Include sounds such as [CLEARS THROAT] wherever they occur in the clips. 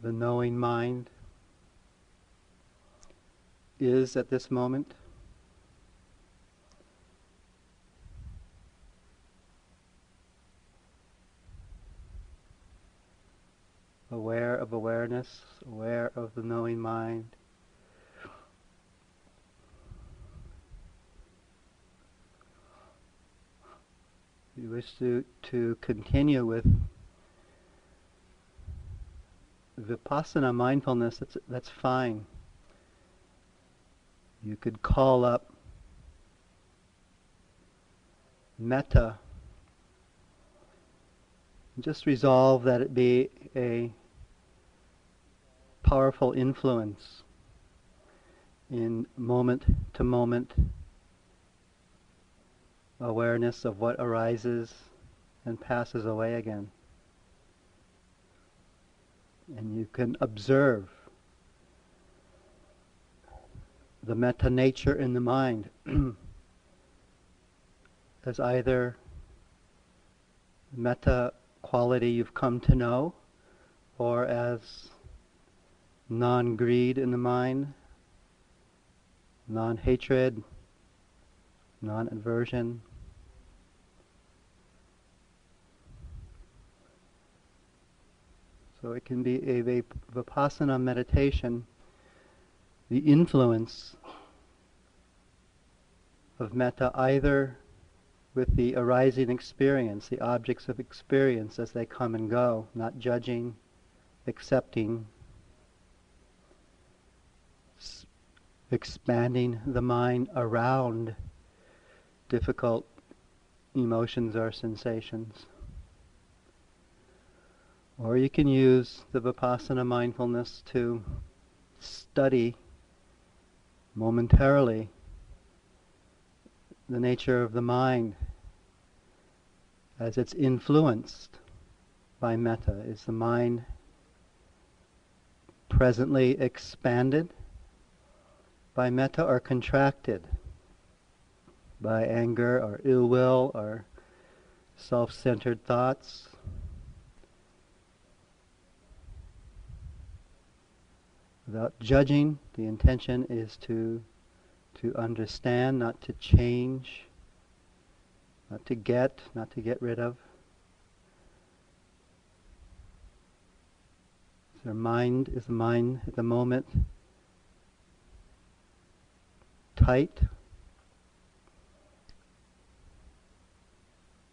the knowing mind is at this moment. Aware of awareness, aware of the knowing mind. You wish to, to continue with vipassana mindfulness, that's, that's fine. You could call up metta. Just resolve that it be a powerful influence in moment to moment awareness of what arises and passes away again. And you can observe the metta nature in the mind [CLEARS THROAT] as either metta quality you've come to know or as non-greed in the mind, non-hatred, non-aversion. So it can be a vipassana meditation the influence of metta either with the arising experience, the objects of experience as they come and go, not judging, accepting, expanding the mind around difficult emotions or sensations. Or you can use the Vipassana mindfulness to study momentarily the nature of the mind as it's influenced by metta. Is the mind presently expanded by metta or contracted by anger or ill will or self centered thoughts? Without judging. The intention is to to understand, not to change, not to get, not to get rid of. Is their mind is the mind at the moment tight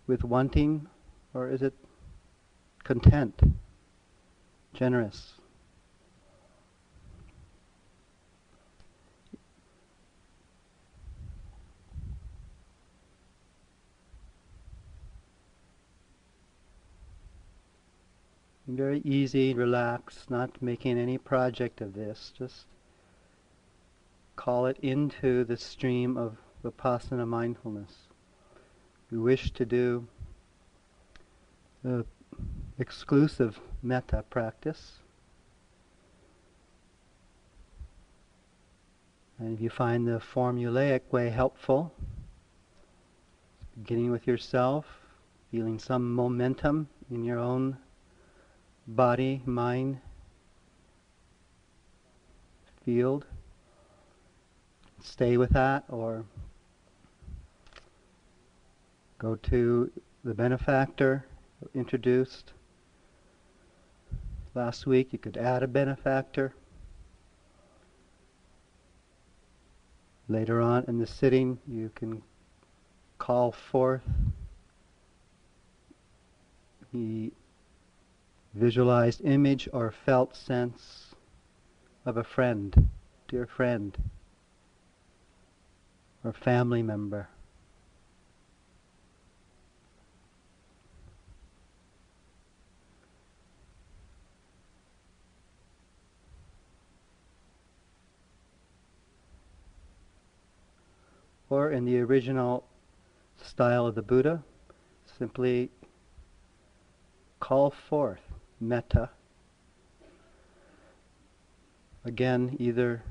with wanting or is it content, generous? Very easy, relaxed, not making any project of this. Just call it into the stream of Vipassana mindfulness. We wish to do the exclusive metta practice. And if you find the formulaic way helpful, beginning with yourself, feeling some momentum in your own body, mind, field. Stay with that or go to the benefactor introduced last week. You could add a benefactor. Later on in the sitting, you can call forth the visualized image or felt sense of a friend, dear friend, or family member. Or in the original style of the Buddha, simply call forth metta. Again, either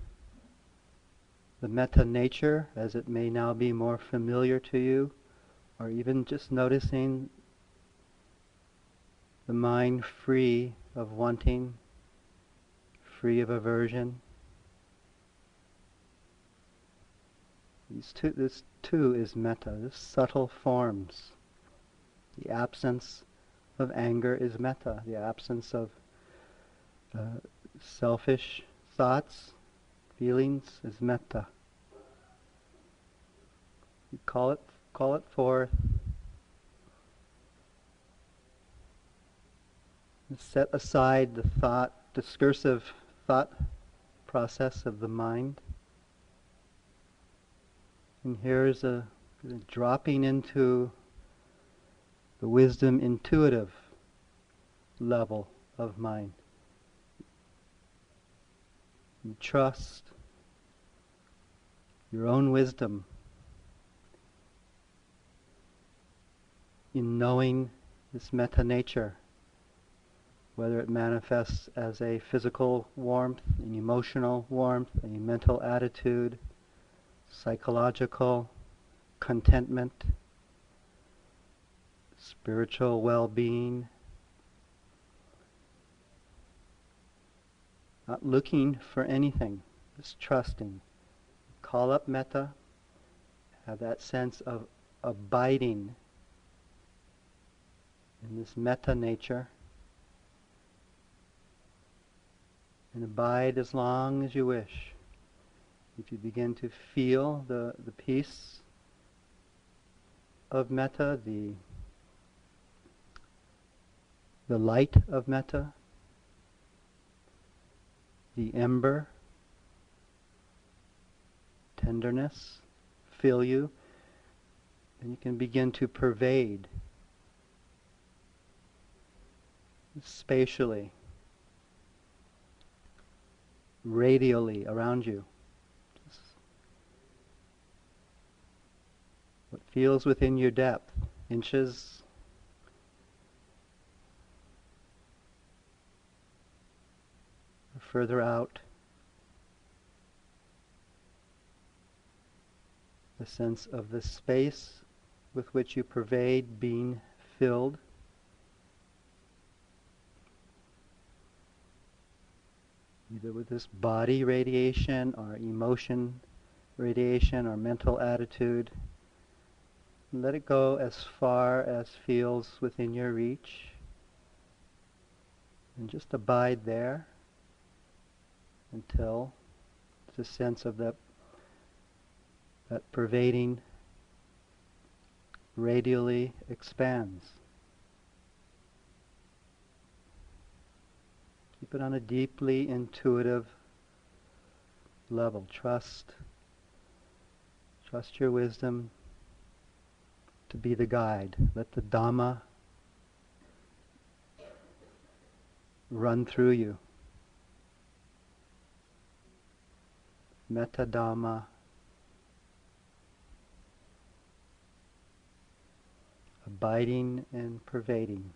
the metta nature, as it may now be more familiar to you, or even just noticing the mind free of wanting, free of aversion. These two, this too is metta, this subtle forms. The absence of anger is metta, the absence of uh, selfish thoughts, feelings is metta. You call it, call it forth. set aside the thought, discursive thought process of the mind. And here's a, a dropping into the wisdom intuitive level of mind. You trust your own wisdom in knowing this metta nature, whether it manifests as a physical warmth, an emotional warmth, a mental attitude, psychological contentment, spiritual well-being, not looking for anything, just trusting. Call up metta, have that sense of abiding in this metta nature. And abide as long as you wish. If you begin to feel the, the peace of metta, the, the light of metta, the ember, tenderness, fill you, then you can begin to pervade spatially, radially around you. What feels within your depth, inches, further out. The sense of the space with which you pervade being filled. either with this body radiation or emotion radiation or mental attitude. Let it go as far as feels within your reach. And just abide there until the sense of that, that pervading radially expands. Keep it on a deeply intuitive level. Trust. Trust your wisdom to be the guide. Let the Dhamma run through you. Metta Dhamma. Abiding and pervading.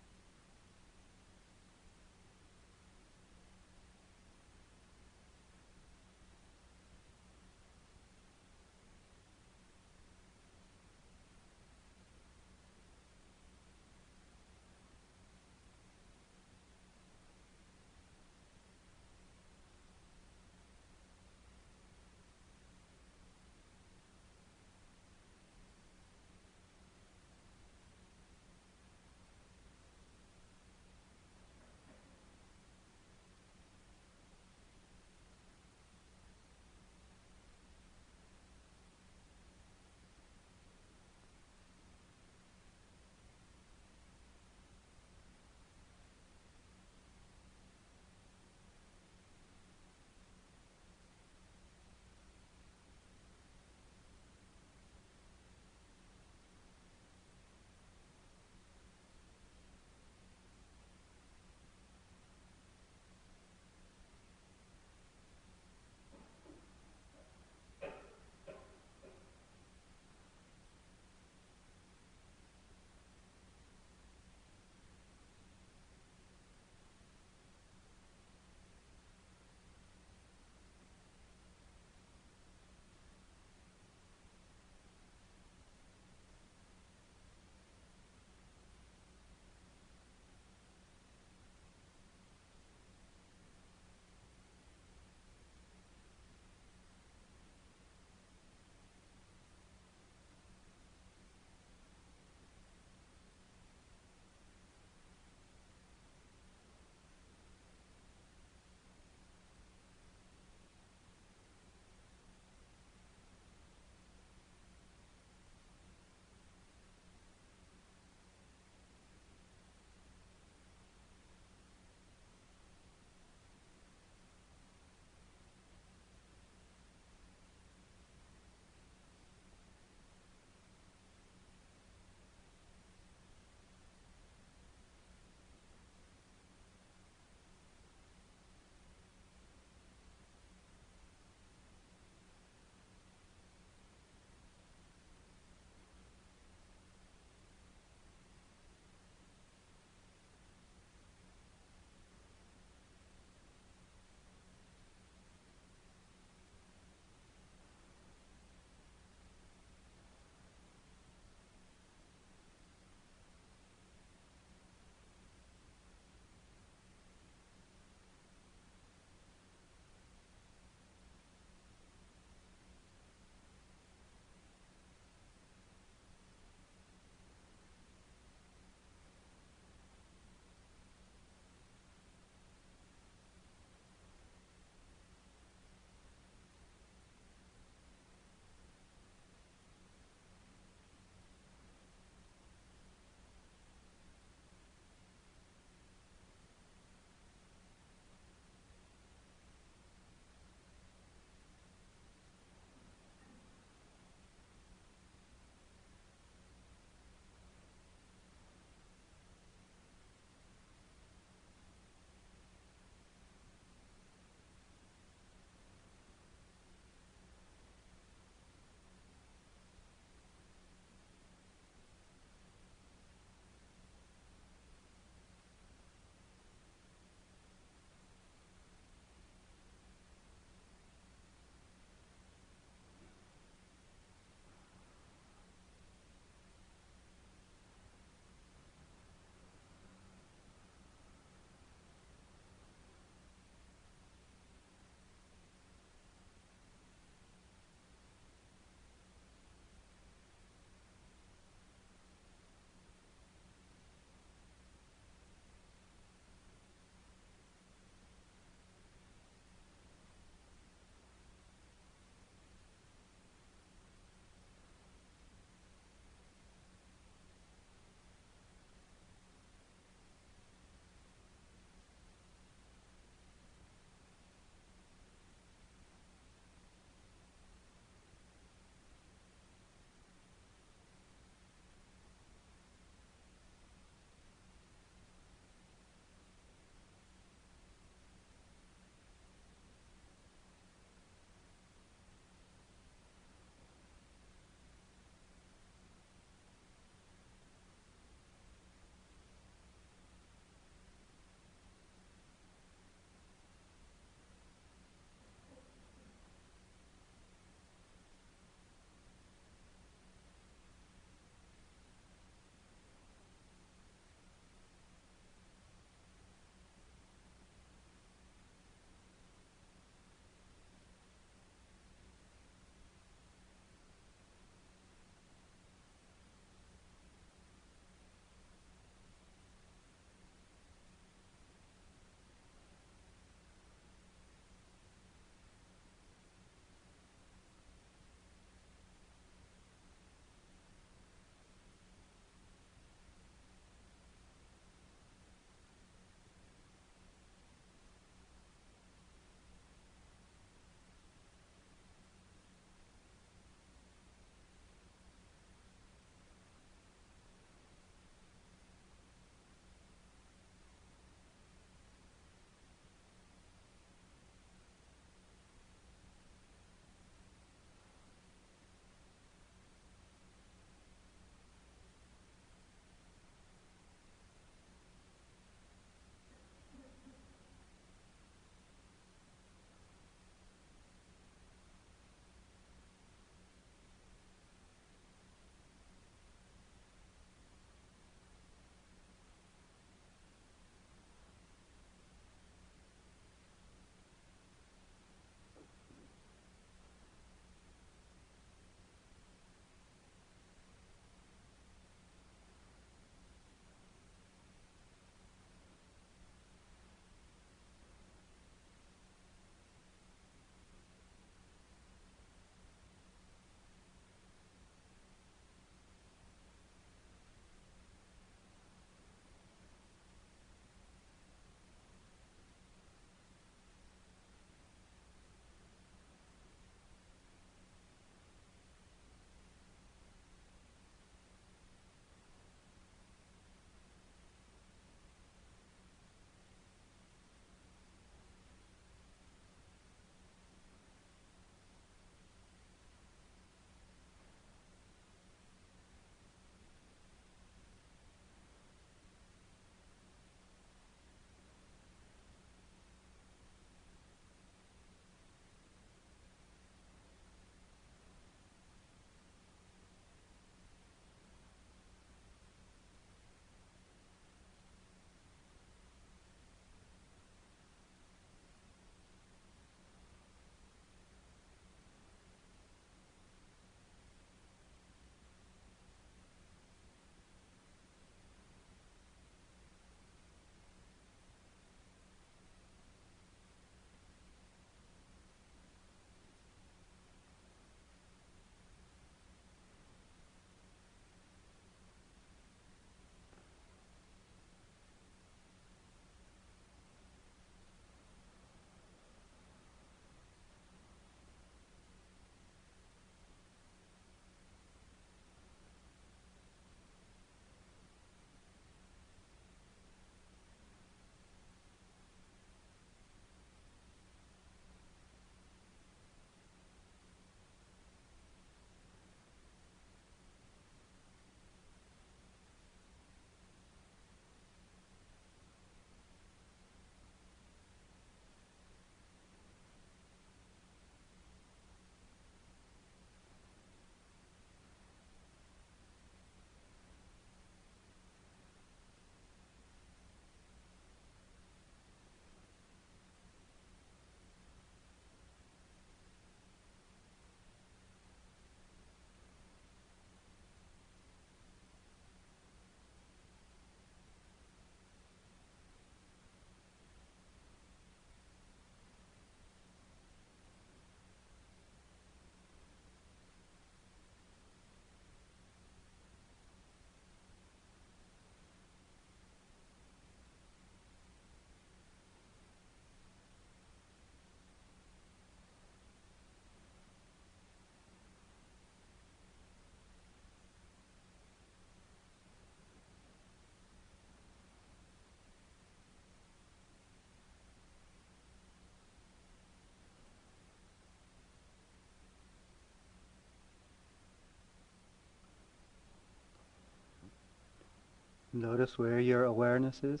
Notice where your awareness is.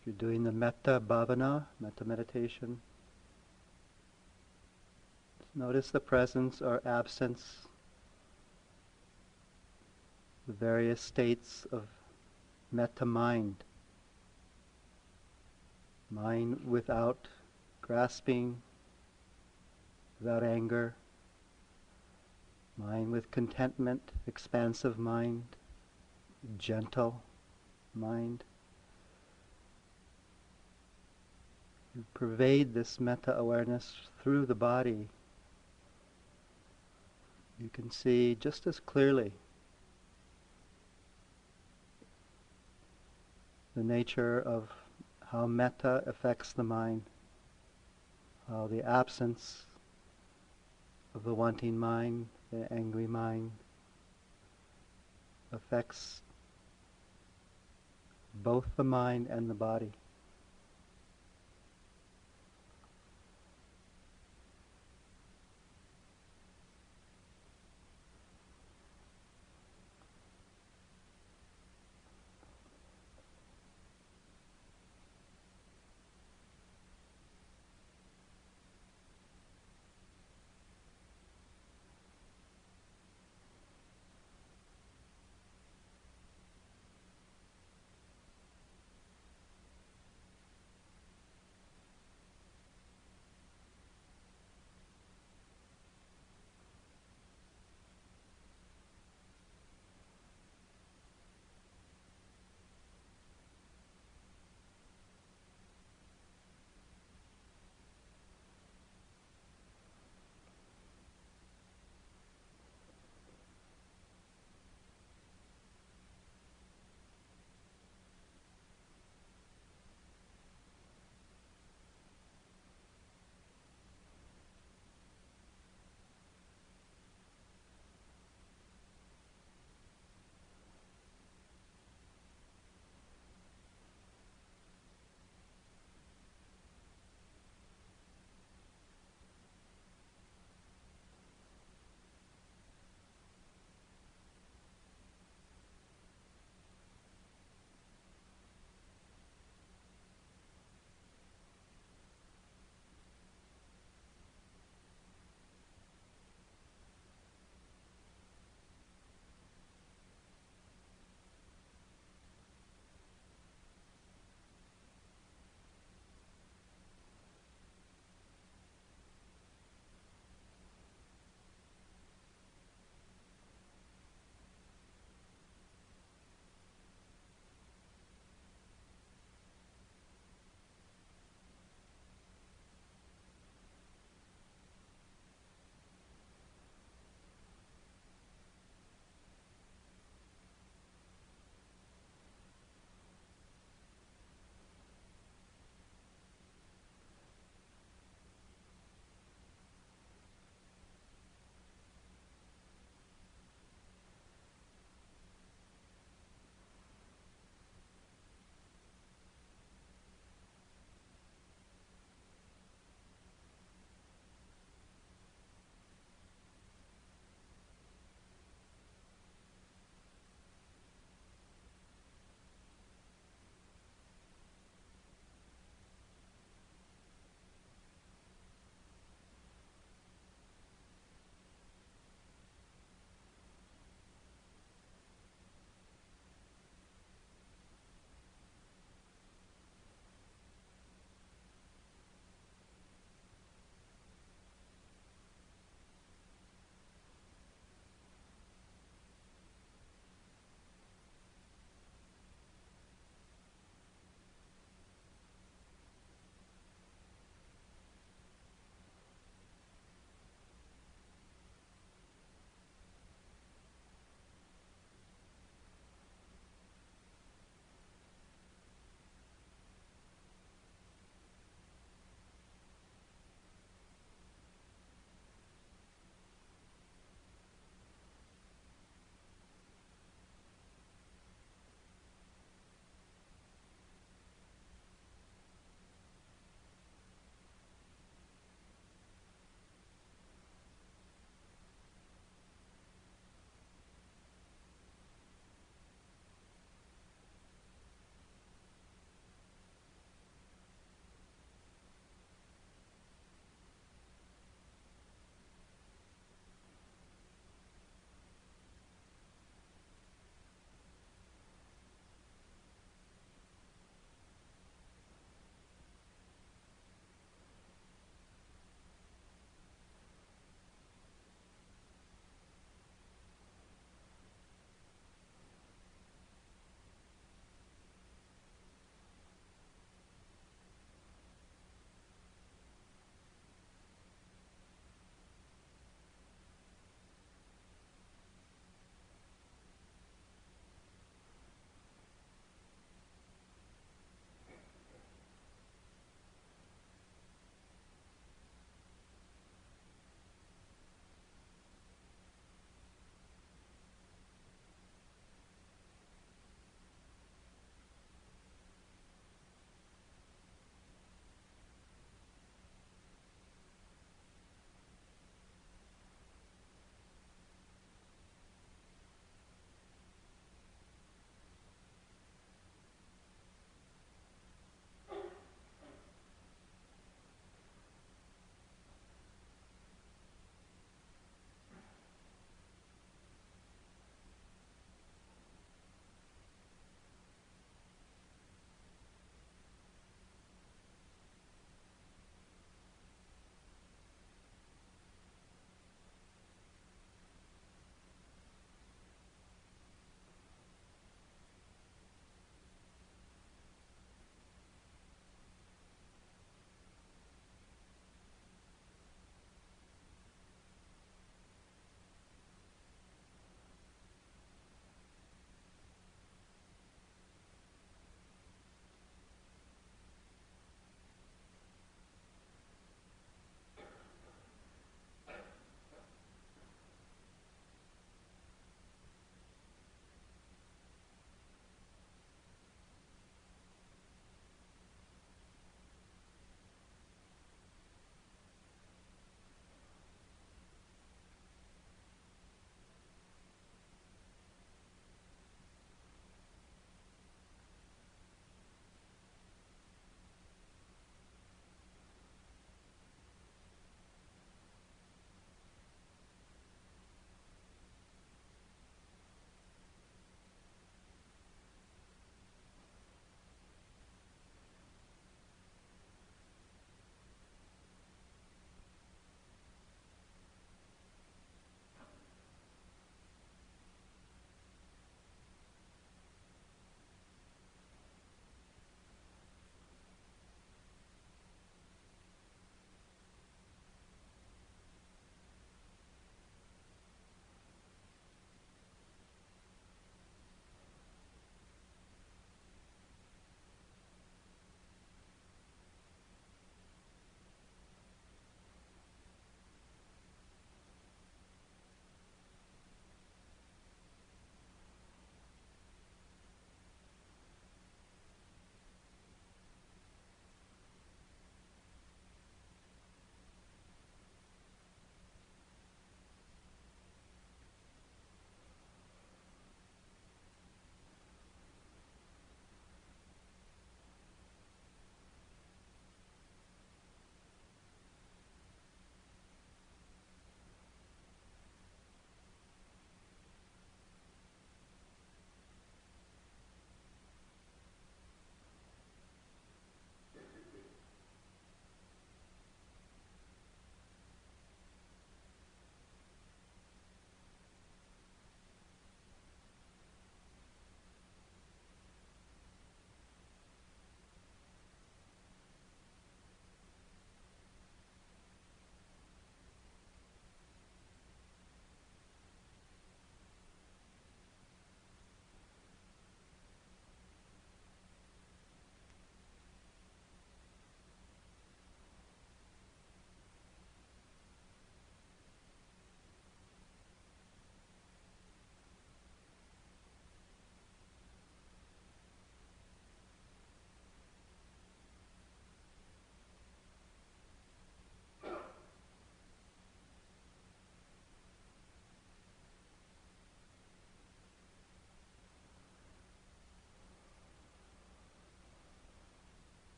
If you're doing the metta bhavana, metta meditation, notice the presence or absence, the various states of metta mind. Mind without grasping, without anger, mind with contentment, expansive mind, gentle mind. You pervade this metta awareness through the body. You can see just as clearly the nature of how metta affects the mind, how the absence of the wanting mind, the angry mind, affects both the mind and the body.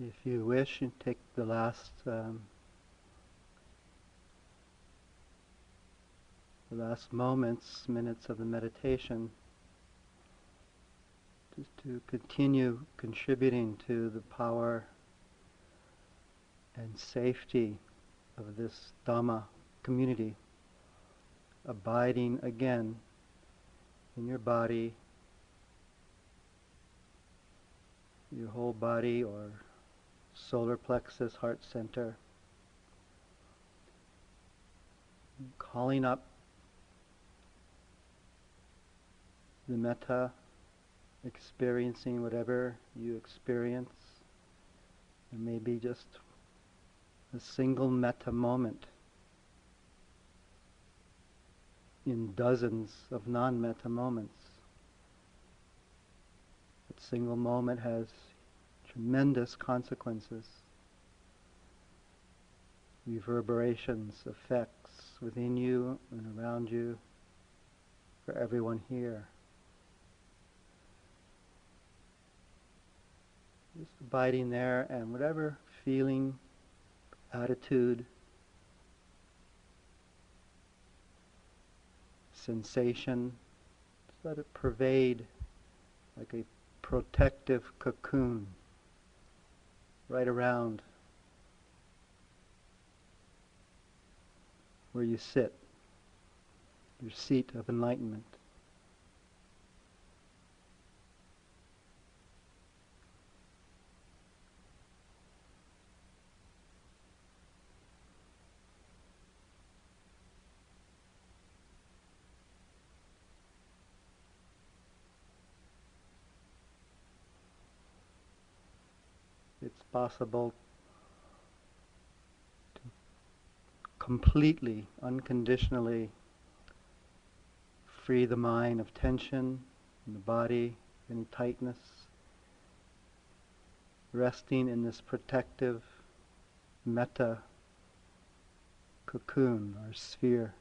If you wish, you take the last um, the last moments, minutes of the meditation, just to continue contributing to the power and safety of this Dhamma community, abiding again in your body, your whole body or solar plexus, heart center. Calling up the metta, experiencing whatever you experience. It may be just a single metta moment in dozens of non-metta moments. That single moment has tremendous consequences, reverberations, effects within you and around you for everyone here. Just abiding there and whatever feeling, attitude, sensation, just let it pervade like a protective cocoon right around where you sit, your seat of enlightenment. Possible to completely, unconditionally free the mind of tension in the body, any tightness, resting in this protective metta cocoon or sphere.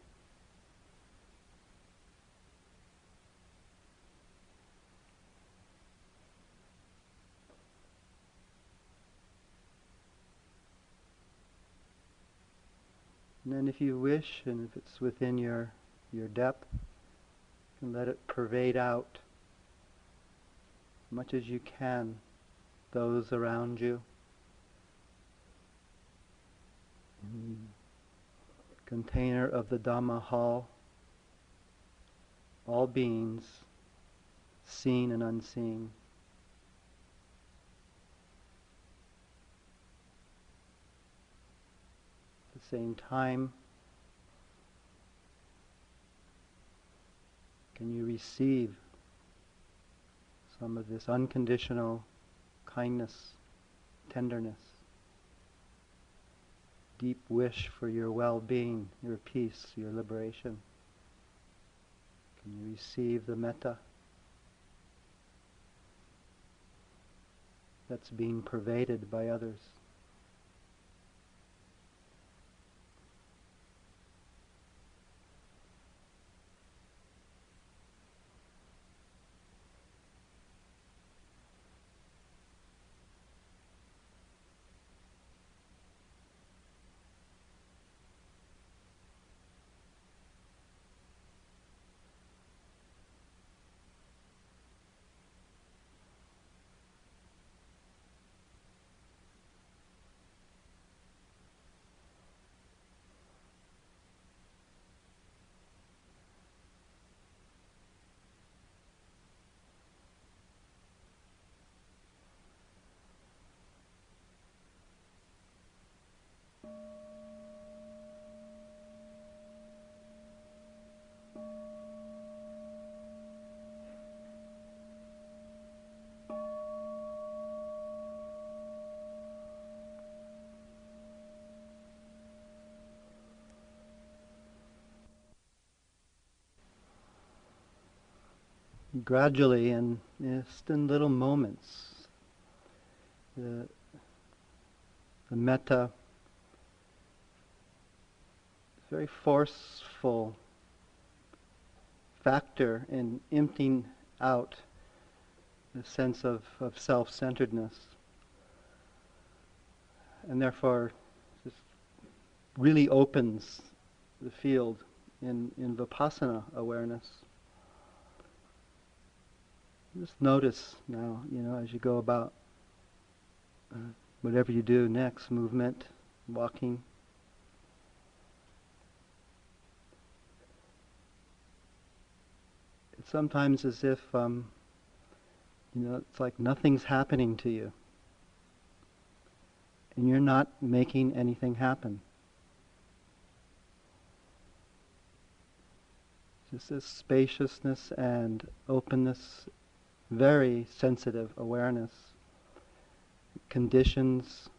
And then if you wish, and if it's within your, your depth, you can let it pervade out as much as you can those around you. container of the Dhamma hall, all beings, seen and unseen. Same time, can you receive some of this unconditional kindness, tenderness, deep wish for your well-being, your peace, your liberation? Can you receive the metta that's being pervaded by others? Gradually and just in little moments the, the metta very forceful factor in emptying out the sense of, of self-centeredness and therefore just really opens the field in, in vipassana awareness. Just notice now, you know, as you go about uh, whatever you do next, movement, walking. It's sometimes as if, um, you know, it's like nothing's happening to you. And you're not making anything happen. Just this spaciousness and openness, very sensitive awareness. Conditions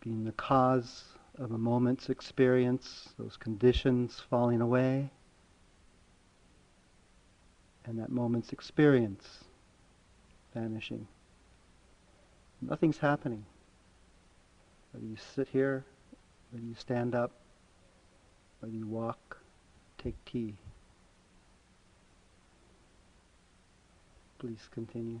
being the cause of a moment's experience, those conditions falling away, and that moment's experience vanishing. Nothing's happening. Whether you sit here, whether you stand up, whether you walk, take tea. Please continue.